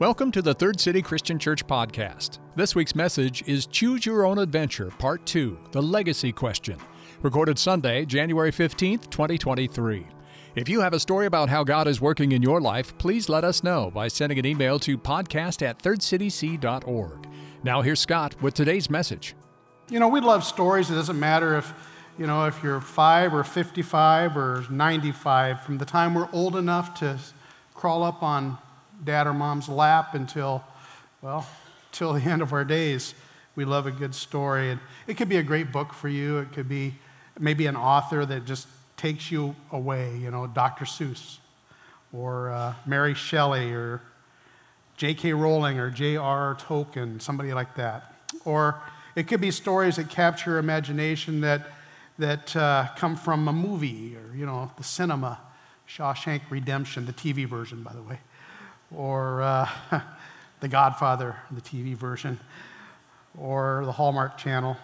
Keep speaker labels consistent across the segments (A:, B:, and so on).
A: Welcome to the Third City Christian Church podcast. This week's message is Choose Your Own Adventure, Part 2 The Legacy Question. Recorded Sunday, January 15th, 2023. If you have a story about how God is working in your life, please let us know by sending an email to podcast at thirdcityc.org. Now, here's Scott with today's message.
B: You know, we love stories. It doesn't matter if, you know, if you're 5 or 55 or 95. From the time we're old enough to crawl up on dad or mom's lap until, well, till the end of our days, we love a good story. And it could be a great book for you. It could be maybe an author that just takes you away, you know, Dr. Seuss or uh, Mary Shelley or J.K. Rowling or J.R.R. Tolkien, somebody like that. Or it could be stories that capture imagination that, that uh, come from a movie or, you know, the cinema, Shawshank Redemption, the TV version, by the way, or uh, The Godfather, the TV version, or the Hallmark Channel,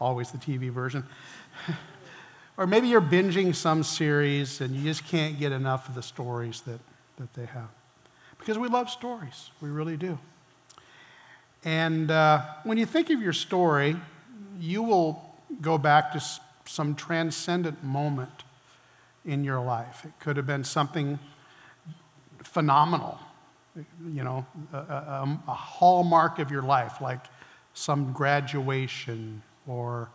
B: always the TV version. or maybe you're binging some series and you just can't get enough of the stories that, that they have. Because we love stories, we really do. And uh, when you think of your story, you will go back to some transcendent moment in your life. It could have been something phenomenal, you know, a, a, a hallmark of your life, like some graduation or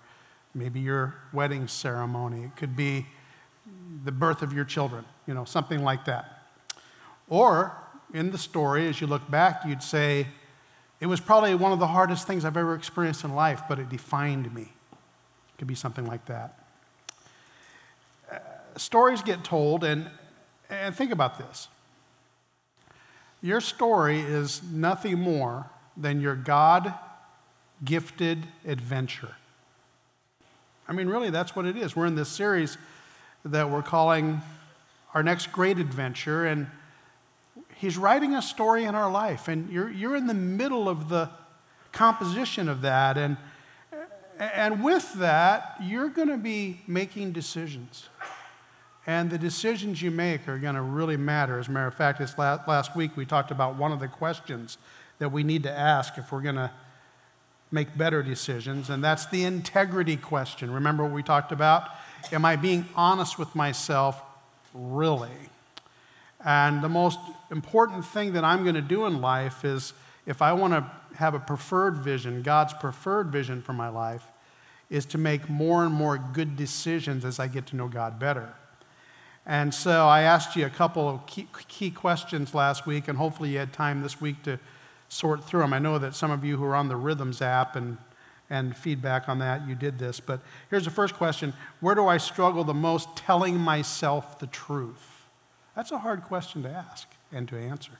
B: maybe your wedding ceremony. It could be the birth of your children, you know, something like that. Or in the story, as you look back, you'd say, it was probably one of the hardest things I've ever experienced in life, but it defined me. It could be something like that. Uh, stories get told, and, and think about this. Your story is nothing more than your God gifted adventure. I mean, really, that's what it is. We're in this series that we're calling Our Next Great Adventure, and He's writing a story in our life, and you're, you're in the middle of the composition of that. And, and with that, you're going to be making decisions. And the decisions you make are going to really matter. As a matter of fact, this last, last week we talked about one of the questions that we need to ask if we're going to make better decisions, and that's the integrity question. Remember what we talked about? Am I being honest with myself, really? And the most important thing that I'm going to do in life is if I want to have a preferred vision, God's preferred vision for my life, is to make more and more good decisions as I get to know God better. And so I asked you a couple of key, key questions last week, and hopefully you had time this week to sort through them. I know that some of you who are on the Rhythms app and, and feedback on that, you did this. But here's the first question Where do I struggle the most telling myself the truth? That's a hard question to ask and to answer.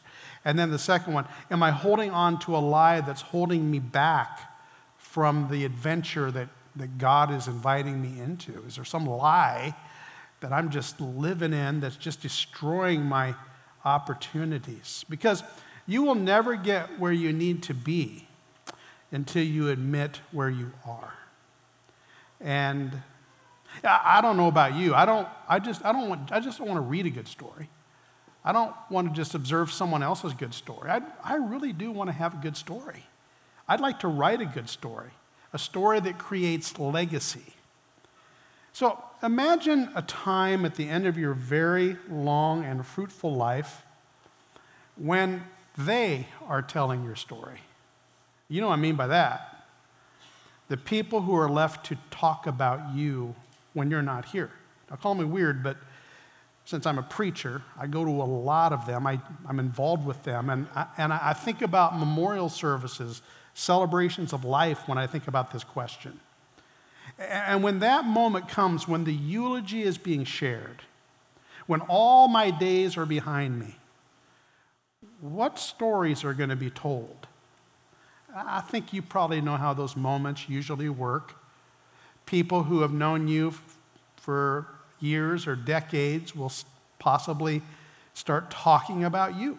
B: And then the second one Am I holding on to a lie that's holding me back from the adventure that, that God is inviting me into? Is there some lie that I'm just living in that's just destroying my opportunities? Because you will never get where you need to be until you admit where you are. And I don't know about you. I don't, I just, I don't want, I just don't want to read a good story. I don't want to just observe someone else's good story. I, I really do want to have a good story. I'd like to write a good story, a story that creates legacy. So imagine a time at the end of your very long and fruitful life when they are telling your story. You know what I mean by that? The people who are left to talk about you when you're not here. Now, call me weird, but since I'm a preacher, I go to a lot of them. I, am involved with them. And I, and I think about memorial services, celebrations of life when I think about this question. And when that moment comes, when the eulogy is being shared, when all my days are behind me, what stories are going to be told? I think you probably know how those moments usually work people who have known you for years or decades will possibly start talking about you.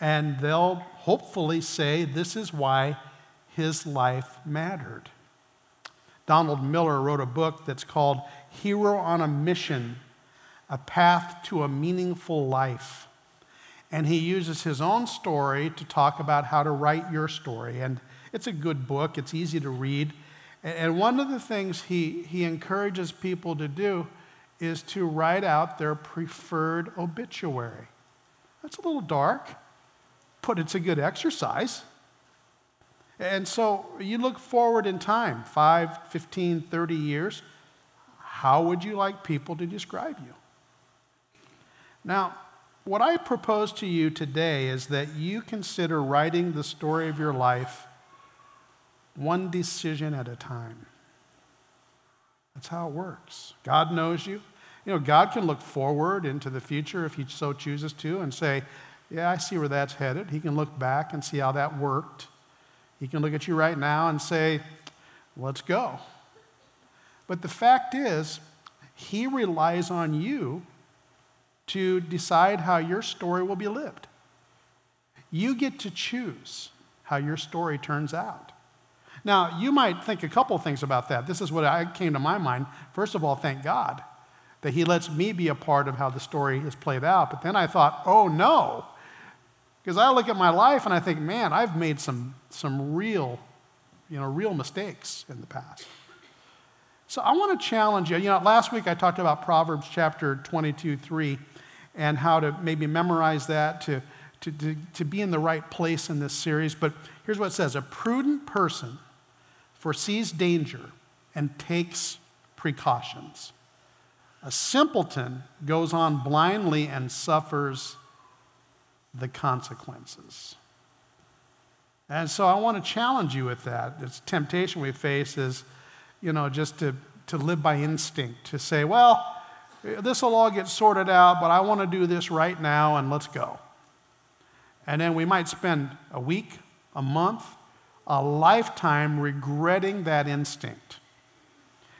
B: And they'll hopefully say, This is why his life mattered. Donald Miller wrote a book that's called Hero on a Mission A Path to a Meaningful Life. and he uses his own story to talk about how to write your story. And it's a good book, it's easy to read. And one of the things he, he encourages people to do is to write out their preferred obituary. That's a little dark, but it's a good exercise. And so you look forward in time 5, 15, 30 years. How would you like people to describe you? Now, what I propose to you today is that you consider writing the story of your life one decision at a time. That's how it works. God knows you. You know, God can look forward into the future if He so chooses to and say, Yeah, I see where that's headed. He can look back and see how that worked. He can look at you right now and say, Let's go. But the fact is, He relies on you to decide how your story will be lived. You get to choose how your story turns out. Now, you might think a couple things about that. This is what I came to my mind. First of all, thank God that He lets me be a part of how the story is played out. But then I thought, oh no. Because I look at my life and I think, man, I've made some, some real, you know, real mistakes in the past. So I want to challenge you. You know, last week I talked about Proverbs chapter 22, 3 and how to maybe memorize that to, to, to, to be in the right place in this series. But here's what it says A prudent person foresees danger and takes precautions. A simpleton goes on blindly and suffers the consequences. And so I want to challenge you with that. This temptation we face is, you know, just to, to live by instinct, to say, well, this will all get sorted out, but I want to do this right now and let's go. And then we might spend a week, a month, a lifetime regretting that instinct.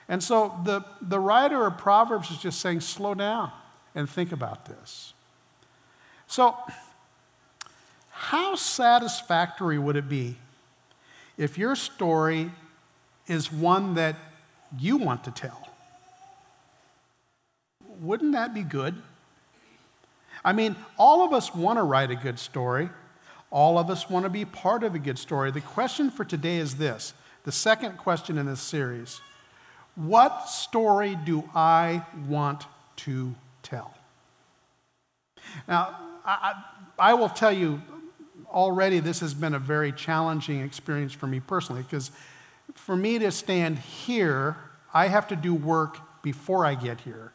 B: And so the, the writer of Proverbs is just saying, slow down and think about this. So, how satisfactory would it be if your story is one that you want to tell? wouldn't that be good? I mean, all of us want to write a good story. All of us want to be part of a good story. The question for today is this the second question in this series What story do I want to tell? Now, I, I, will tell you already, this has been a very challenging experience for me personally because for me to stand here, I have to do work before I get here.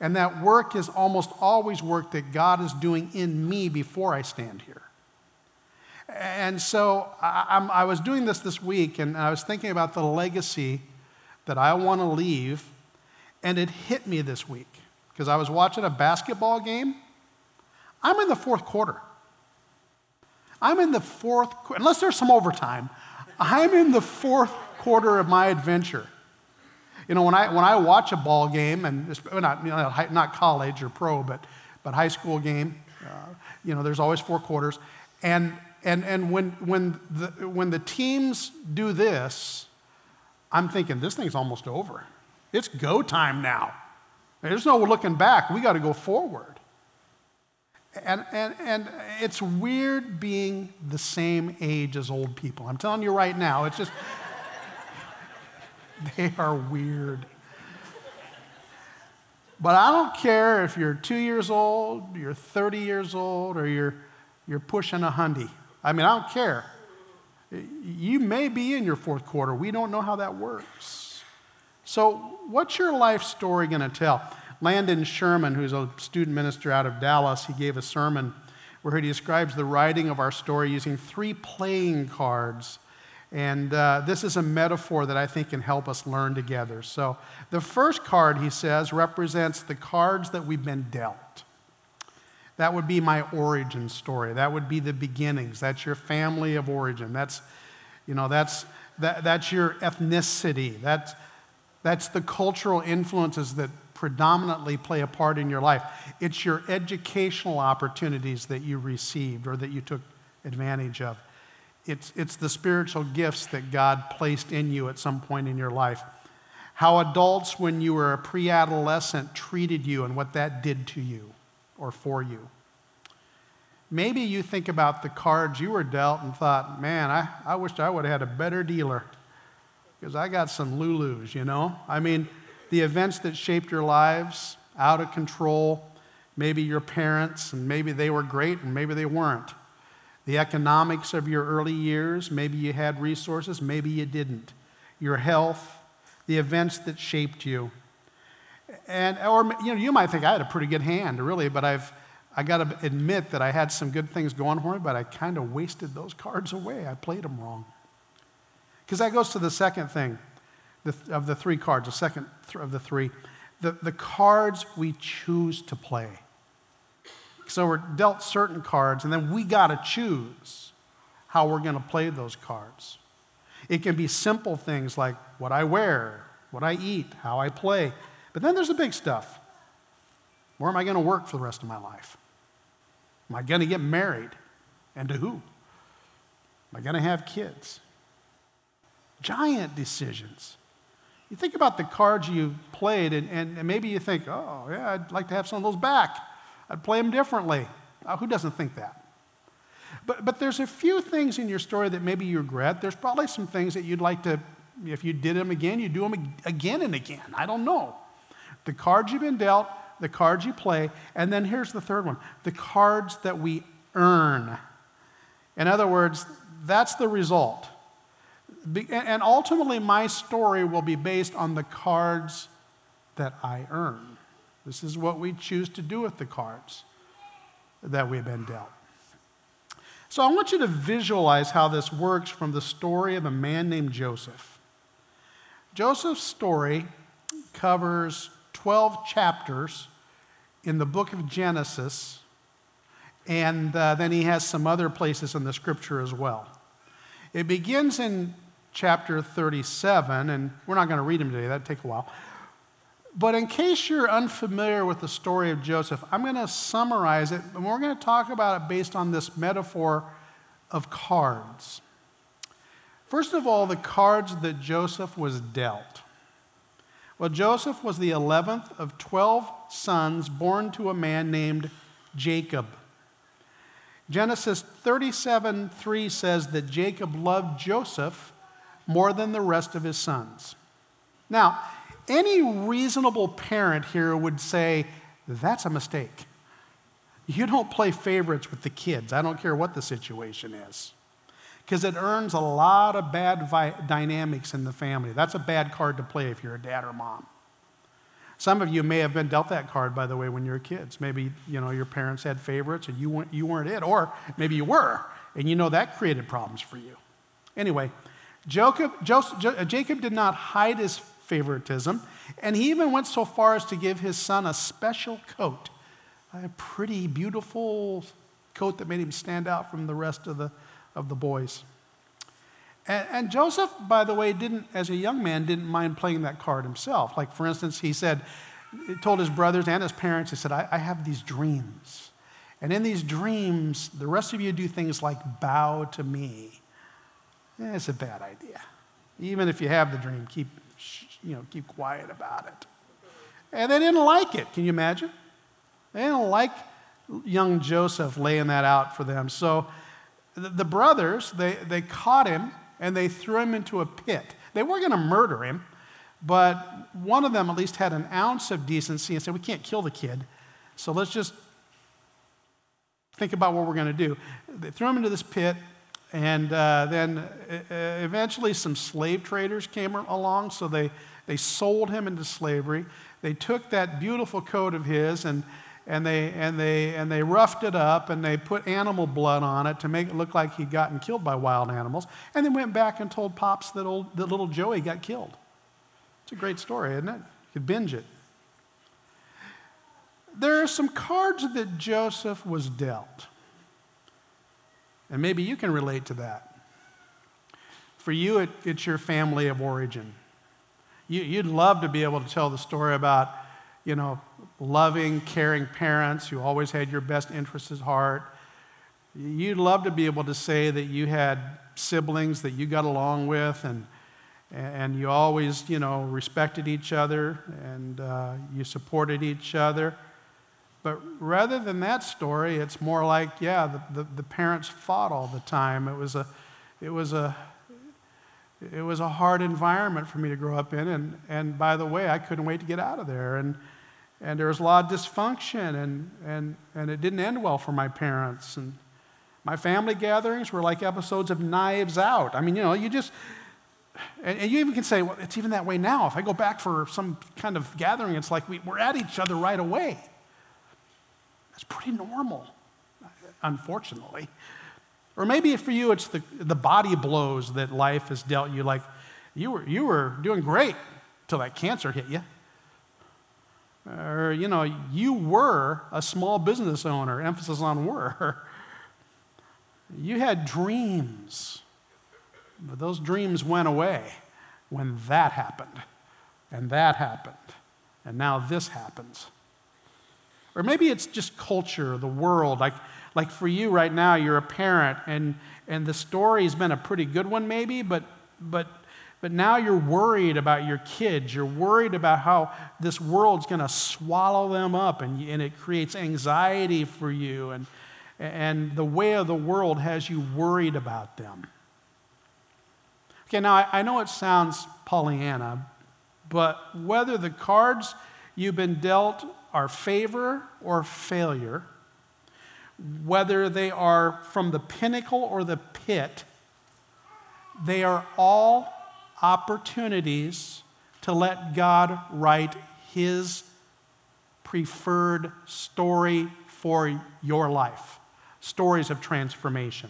B: And that work is almost always work that God is doing in me before I stand here. And so I, I, was doing this this week, and I was thinking about the legacy that I want to leave, and it hit me this week because I was watching a basketball game. I'm in the fourth quarter. I'm in the fourth, unless there's some overtime, I'm in the fourth quarter of my adventure. You know, when I, when I watch a ball game, and not, you know, not college or pro, but, but high school game, uh, you know, there's always four quarters. And, and, and when, when, the, when the teams do this, I'm thinking, this thing's almost over. It's go time now. There's no looking back. We got to go forward. And, and, and it's weird being the same age as old people. I'm telling you right now, it's just, They are weird. But I don't care if you're two years old, you're 30 years old, or you're, you're pushing a hundy. I mean, I don't care. You may be in your fourth quarter. We don't know how that works. So, what's your life story going to tell? Landon Sherman, who's a student minister out of Dallas, he gave a sermon where he describes the writing of our story using three playing cards and uh, this is a metaphor that I think can help us learn together. So, the first card, he says, represents the cards that we've been dealt. That would be my origin story. That would be the beginnings. That's your family of origin. That's, you know, that's, that, that's your ethnicity. That's, that's the cultural influences that predominantly play a part in your life. It's your educational opportunities that you received or that you took advantage of. It's, it's the spiritual gifts that God placed in you at some point in your life. How adults, when you were a pre adolescent, treated you and what that did to you or for you. maybe you think about the cards you were dealt and thought, man, I, I wish I would have had a better dealer because I got some Lulus, you know? I mean, the events that shaped your lives, out of control, maybe your parents, and maybe they were great and maybe they weren't. The economics of your early years, maybe you had resources, maybe you didn't. Your health, the events that shaped you. And, or, you know, you might think I had a pretty good hand, really, but I've, I got to admit that I had some good things going for me, but I kind of wasted those cards away. I played them wrong. Because that goes to the second thing the, of the three cards, the second of the three. The, the cards we choose to play. So we're dealt certain cards, and then we got to choose how we're going to play those cards. It can be simple things like what I wear, what I eat, how I play. But then there's the big stuff. Where am I going to work for the rest of my life? Am I going to get married? And to who? Am I going to have kids? Giant decisions. You think about the cards you played, and, and, maybe you think, oh, yeah, I'd like to have some of those back. I'd play them differently. Uh, who doesn't think that? But, but there's a few things in your story that maybe you regret. There's probably some things that you'd like to, if you did them again, you'd do them again and again. I don't know. The cards you've been dealt, the cards you play, and then here's the third one the cards that we earn. In other words, that's the result. And ultimately, my story will be based on the cards that I earn. This is what we choose to do with the cards that we've been dealt. So I want you to visualize how this works from the story of a man named Joseph. Joseph's story covers 12 chapters in the book of Genesis, and uh, then he has some other places in the scripture as well. It begins in chapter 37, and we're not going to read them today, that'd take a while. But in case you're unfamiliar with the story of Joseph, I'm going to summarize it, and we're going to talk about it based on this metaphor of cards. First of all, the cards that Joseph was dealt. Well, Joseph was the 11th of 12 sons born to a man named Jacob. Genesis 37 3 says that Jacob loved Joseph more than the rest of his sons. Now, any reasonable parent here would say, that's a mistake. You don't play favorites with the kids. I don't care what the situation is. Because it earns a lot of bad vi- dynamics in the family. That's a bad card to play if you're a dad or mom. Some of you may have been dealt that card, by the way, when you were kids. Maybe you know your parents had favorites and you weren't, you weren't it, or maybe you were, and you know that created problems for you. Anyway, Jacob, Joseph, uh, Jacob did not hide his favoritism. And he even went so far as to give his son a special coat, a pretty, beautiful coat that made him stand out from the rest of the, of the boys. And, and, Joseph, by the way, didn't, as a young man, didn't mind playing that card himself. Like, for instance, he said, he told his brothers and his parents, he said, I, I have these dreams. And in these dreams, the rest of you do things like bow to me. Eh, it's a bad idea. Even if you have the dream, keep you know, keep quiet about it. And they didn't like it. Can you imagine? They didn't like young Joseph laying that out for them. So the, the brothers, they, they caught him and they threw him into a pit. They weren't going to murder him, but one of them at least had an ounce of decency and said, We can't kill the kid. So let's just think about what we're going to do. They threw him into this pit. And uh, then eventually some slave traders came along, so they, they sold him into slavery. They took that beautiful coat of his and, and, they, and, they, and they roughed it up and they put animal blood on it to make it look like he'd gotten killed by wild animals. And they went back and told Pops that, old, that little Joey got killed. It's a great story, isn't it? You could binge it. There are some cards that Joseph was dealt. And maybe you can relate to that. For you, it, it's your family of origin. You, you'd love to be able to tell the story about, you know, loving, caring parents who always had your best interests at heart. You'd love to be able to say that you had siblings that you got along with and, and you always, you know, respected each other and uh, you supported each other. But rather than that story, it's more like, yeah, the, the, the parents fought all the time. It was a, it was a, it was a hard environment for me to grow up in. And, and by the way, I couldn't wait to get out of there. And, and there was a lot of dysfunction, and, and, and it didn't end well for my parents. And my family gatherings were like episodes of Knives Out. I mean, you know, you just, and, and you even can say, well, it's even that way now. If I go back for some kind of gathering, it's like we, we're at each other right away. That's pretty normal, unfortunately. Or maybe for you, it's the, the body blows that life has dealt you. Like you were, you were doing great till that cancer hit you. Or, you know, you were a small business owner, emphasis on were. You had dreams, but those dreams went away when that happened, and that happened, and now this happens. Or maybe it's just culture, the world. Like, like for you right now, you're a parent, and, and the story's been a pretty good one, maybe, but, but, but now you're worried about your kids. You're worried about how this world's going to swallow them up, and, and it creates anxiety for you, and, and the way of the world has you worried about them. Okay, now I, I know it sounds Pollyanna, but whether the cards you've been dealt are favor or failure, whether they are from the pinnacle or the pit, they are all opportunities to let God write His preferred story for your life stories of transformation.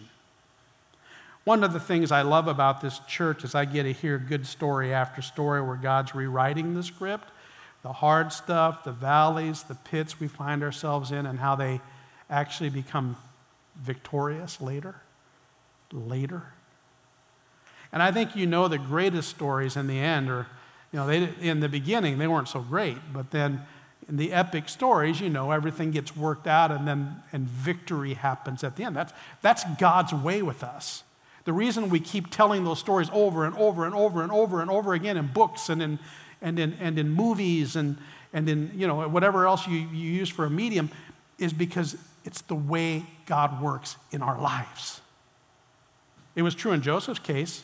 B: One of the things I love about this church is I get to hear good story after story where God's rewriting the script the hard stuff, the valleys, the pits we find ourselves in, and how they actually become victorious later. Later. And I think you know the greatest stories in the end are, you know, they, in the beginning they weren't so great, but then in the epic stories, you know, everything gets worked out and then and victory happens at the end. That's, that's God's way with us. The reason we keep telling those stories over and over and over and over and over again in books and in and in, and in movies and, and in you know, whatever else you, you use for a medium is because it's the way God works in our lives. It was true in Joseph's case.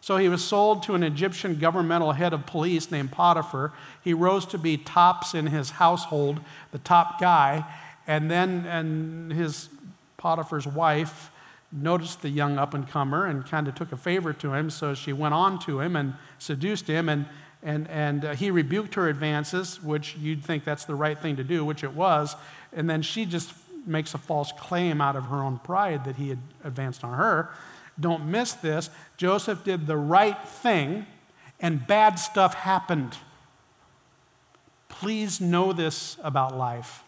B: So he was sold to an Egyptian governmental head of police named Potiphar. He rose to be tops in his household, the top guy, and then and his Potiphar's wife noticed the young up and comer and kind of took a favor to him, so she went on to him and seduced him and and, and uh, he rebuked her advances, which you'd think that's the right thing to do, which it was. And then she just makes a false claim out of her own pride that he had advanced on her. Don't miss this. Joseph did the right thing, and bad stuff happened. Please know this about life.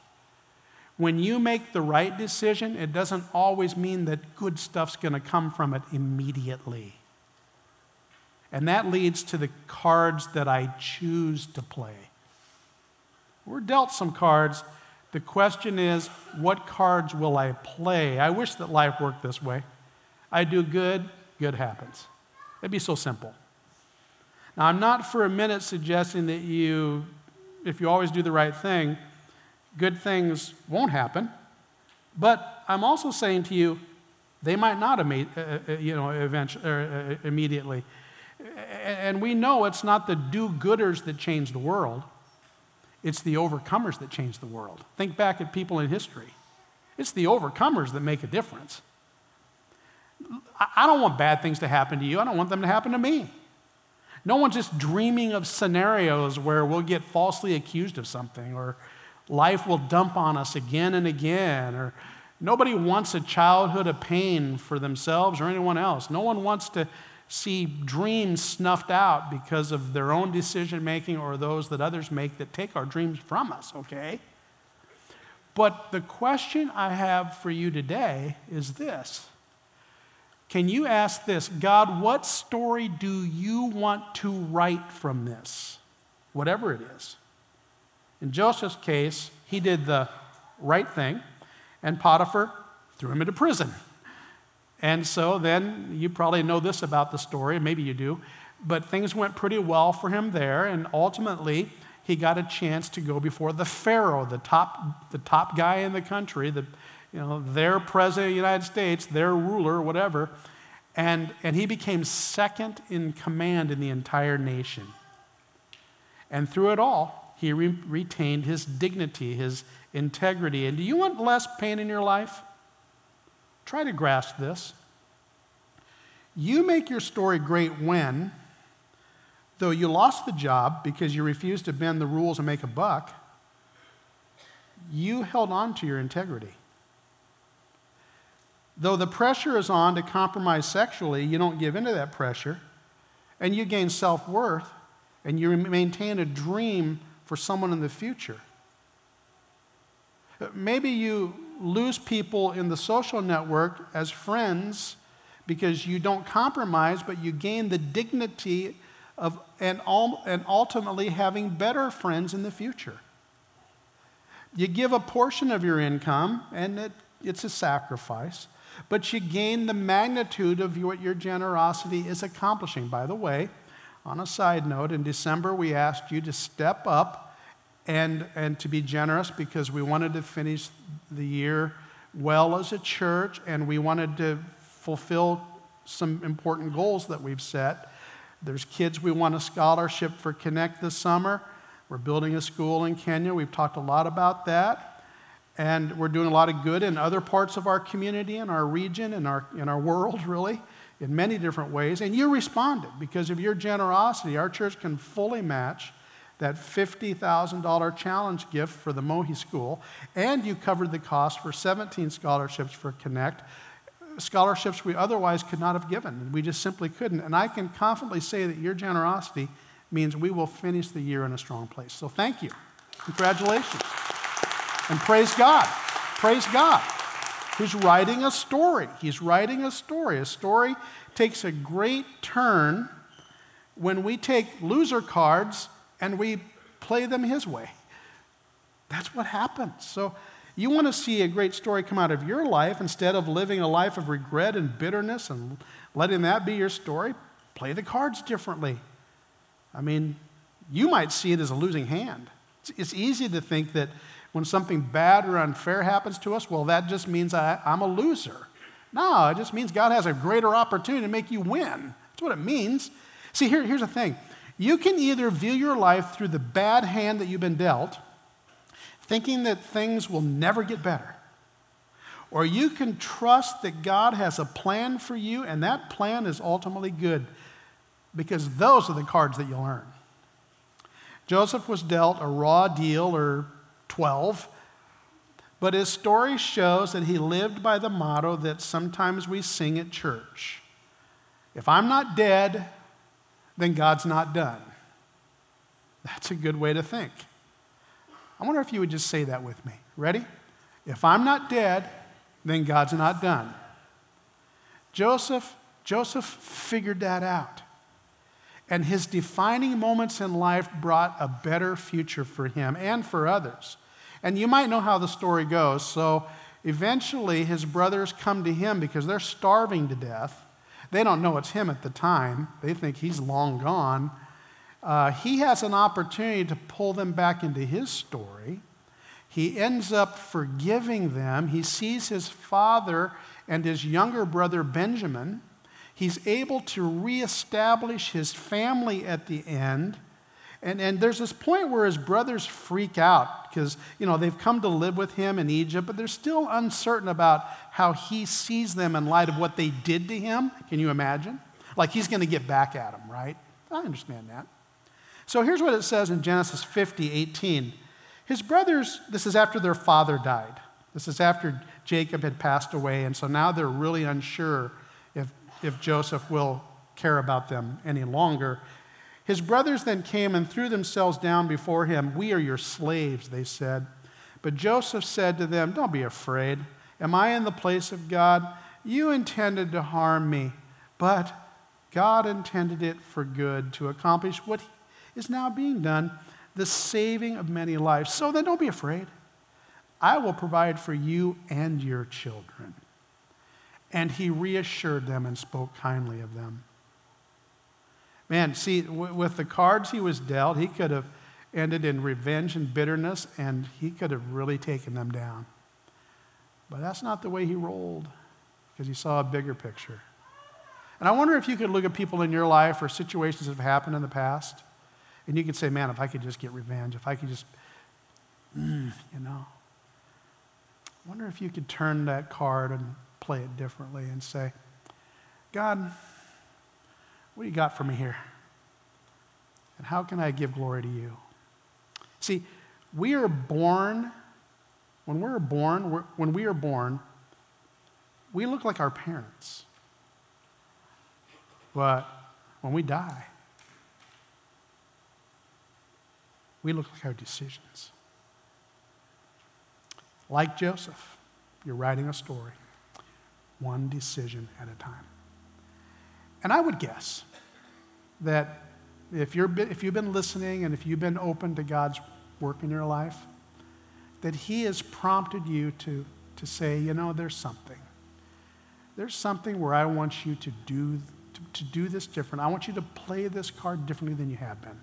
B: When you make the right decision, it doesn't always mean that good stuff's going to come from it immediately. And that leads to the cards that I choose to play. We're dealt some cards. The question is, what cards will I play? I wish that life worked this way. I do good, good happens. It'd be so simple. Now, I'm not for a minute suggesting that you, if you always do the right thing, good things won't happen. But I'm also saying to you, they might not, uh, uh, you know, eventually, uh, immediately. And we know it's not the do gooders that change the world, it's the overcomers that change the world. Think back at people in history. It's the overcomers that make a difference. I don't want bad things to happen to you, I don't want them to happen to me. No one's just dreaming of scenarios where we'll get falsely accused of something or life will dump on us again and again or nobody wants a childhood of pain for themselves or anyone else. No one wants to see dreams snuffed out because of their own decision making or those that others make that take our dreams from us, okay? But the question I have for you today is this Can you ask this God, what story do you want to write from this? Whatever it is. In Joseph's case, he did the right thing, and Potiphar threw him into prison. And so then you probably know this about the story, maybe you do, but things went pretty well for him there, and ultimately he got a chance to go before the Pharaoh, the top, the top guy in the country, the, you know, their president of the United States, their ruler, whatever. And, and he became second in command in the entire nation. And through it all, he re- retained his dignity, his integrity. And do you want less pain in your life? Try to grasp this. You make your story great when, though you lost the job because you refused to bend the rules and make a buck, you held on to your integrity. Though the pressure is on to compromise sexually, you don't give in to that pressure, and you gain self worth, and you maintain a dream for someone in the future. Maybe you lose people in the social network as friends because you don't compromise, but you gain the dignity of and, and ultimately having better friends in the future. You give a portion of your income, and it, it's a sacrifice, but you gain the magnitude of what your generosity is accomplishing. By the way, on a side note, in December we asked you to step up and, and to be generous because we wanted to finish the year well as a church and we wanted to fulfill some important goals that we've set. There's kids we want a scholarship for Connect this summer. We're building a school in Kenya. We've talked a lot about that. And we're doing a lot of good in other parts of our community, in our region, in our, in our world, really, in many different ways. And you responded because of your generosity. Our church can fully match that $50,000 challenge gift for the Mohi School, and you covered the cost for 17 scholarships for Connect, scholarships we otherwise could not have given. We just simply couldn't. And I can confidently say that your generosity means we will finish the year in a strong place. So thank you. Congratulations. And praise God. Praise God. He's writing a story. He's writing a story. A story takes a great turn when we take loser cards and we play them his way. That's what happens. So, you want to see a great story come out of your life instead of living a life of regret and bitterness and letting that be your story? Play the cards differently. I mean, you might see it as a losing hand. It's easy to think that when something bad or unfair happens to us, well, that just means I, am a loser. No, it just means God has a greater opportunity to make you win. That's what it means. See, here, here's the thing you can either view your life through the bad hand that you've been dealt, thinking that things will never get better. Or you can trust that God has a plan for you, and that plan is ultimately good because those are the cards that you'll earn. Joseph was dealt a raw deal or 12, but his story shows that he lived by the motto that sometimes we sing at church If I'm not dead, then God's not done. That's a good way to think. I wonder if you would just say that with me. Ready? If I'm not dead, then God's not done. Joseph, Joseph figured that out. And his defining moments in life brought a better future for him and for others. And you might know how the story goes. So eventually, his brothers come to him because they're starving to death. They don't know it's him at the time, they think he's long gone. Uh, he has an opportunity to pull them back into his story. He ends up forgiving them. He sees his father and his younger brother Benjamin. He's able to reestablish his family at the end. And, and there's this point where his brothers freak out because, you know, they've come to live with him in Egypt, but they're still uncertain about how he sees them in light of what they did to him. Can you imagine? Like he's going to get back at them, right? I understand that. So here's what it says in Genesis 50, 18. His brothers, this is after their father died. This is after Jacob had passed away, and so now they're really unsure if, if Joseph will care about them any longer. His brothers then came and threw themselves down before him. We are your slaves, they said. But Joseph said to them, Don't be afraid. Am I in the place of God? You intended to harm me, but God intended it for good to accomplish what is now being done, the saving of many lives. So then don't be afraid. I will provide for you and your children. And he reassured them and spoke kindly of them. Man, see, w- with the cards he was dealt, he could have ended in revenge and bitterness, and he could have really taken them down. But that's not the way he rolled because he saw a bigger picture. And I wonder if you could look at people in your life or situations that have happened in the past, and you could say, man, if I could just get revenge, if I could just, mm, you know. I wonder if you could turn that card and play it differently and say, God, what do you got for me here? And how can I give glory to you? See, we are born, when we're born, we're, when we are born, we look like our parents. But when we die, we look like our decisions. Like Joseph, you're writing a story, one decision at a time. And I would guess that if, you're, if you've been listening and if you've been open to God's work in your life, that He has prompted you to, to say, you know, there's something. There's something where I want you to do, to, to do this different. I want you to play this card differently than you have been.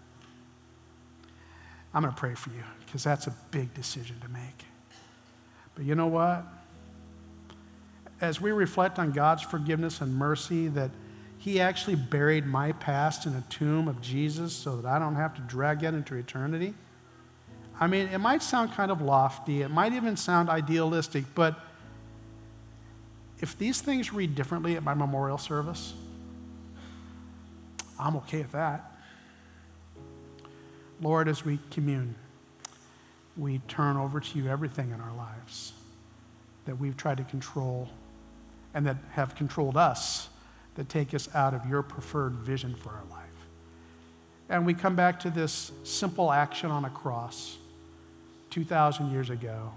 B: I'm going to pray for you because that's a big decision to make. But you know what? As we reflect on God's forgiveness and mercy, that He actually buried my past in a tomb of Jesus so that I don't have to drag that into eternity. I mean, it might sound kind of lofty, it might even sound idealistic, but if these things read differently at my memorial service, I'm okay with that. Lord, as we commune, we turn over to you everything in our lives that we've tried to control and that have controlled us, that take us out of your preferred vision for our life. And we come back to this simple action on a cross 2,000 years ago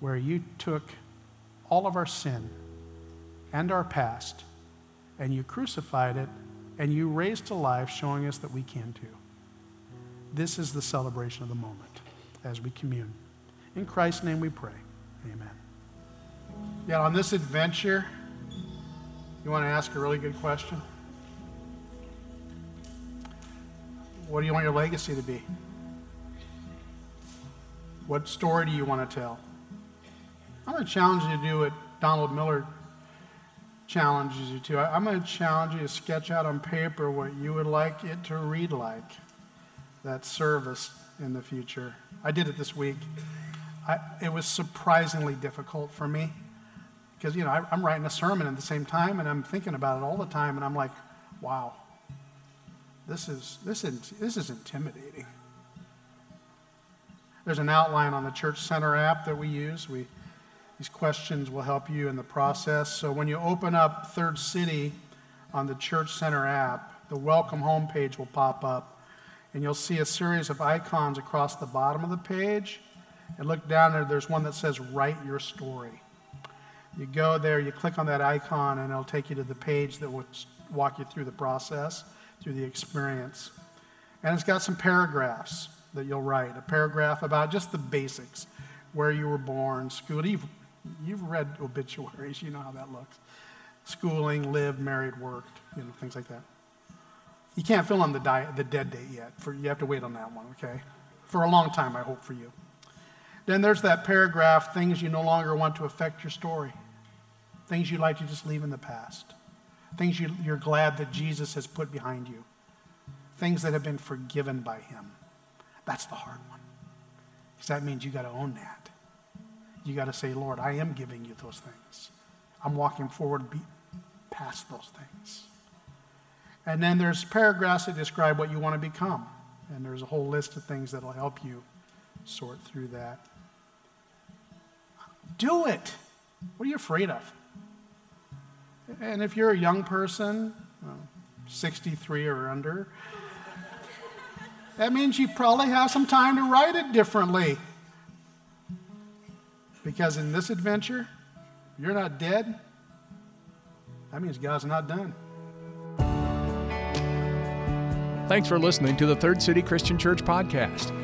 B: where you took all of our sin and our past and you crucified it and you raised to life, showing us that we can too. This is the celebration of the moment as we commune. In Christ's name we pray. Amen. Yeah, on this adventure, you want to ask a really good question? What do you want your legacy to be? What story do you want to tell? I'm going to challenge you to do what Donald Miller challenges you to. I'm going to challenge you to sketch out on paper what you would like it to read like, that service in the future. I did it this week. I, it was surprisingly difficult for me because, you know, I, I'm writing a sermon at the same time and I'm thinking about it all the time and I'm like, wow, this is, this is, this is intimidating. There's an outline on the Church Center app that we use. We, these questions will help you in the process. So when you open up Third City on the Church Center app, the welcome home page will pop up, and you'll see a series of icons across the bottom of the page. And look down there, there's one that says Write Your Story. You go there, you click on that icon, and it'll take you to the page that will walk you through the process, through the experience. And it's got some paragraphs that you'll write, a paragraph about just the basics where you were born, school. You've, you've read obituaries, you know how that looks. Schooling, lived, married, worked, you know, things like that. You can't fill in the, di- the dead date yet. For, you have to wait on that one, okay? For a long time, I hope for you. Then there's that paragraph things you no longer want to affect your story, things you'd like to just leave in the past, things you, you're glad that Jesus has put behind you, things that have been forgiven by Him. That's the hard one. Because that means you got to own that. You got to say, Lord, I am giving you those things. I'm walking forward be- past those things. And then there's paragraphs that describe what you want to become. And there's a whole list of things that will help you sort through that. Do it. What are you afraid of? And if you're a young person, 63 or under, that means you probably have some time to write it differently. Because in this adventure, you're not dead. That means God's not done.
A: Thanks for listening to the Third City Christian Church podcast.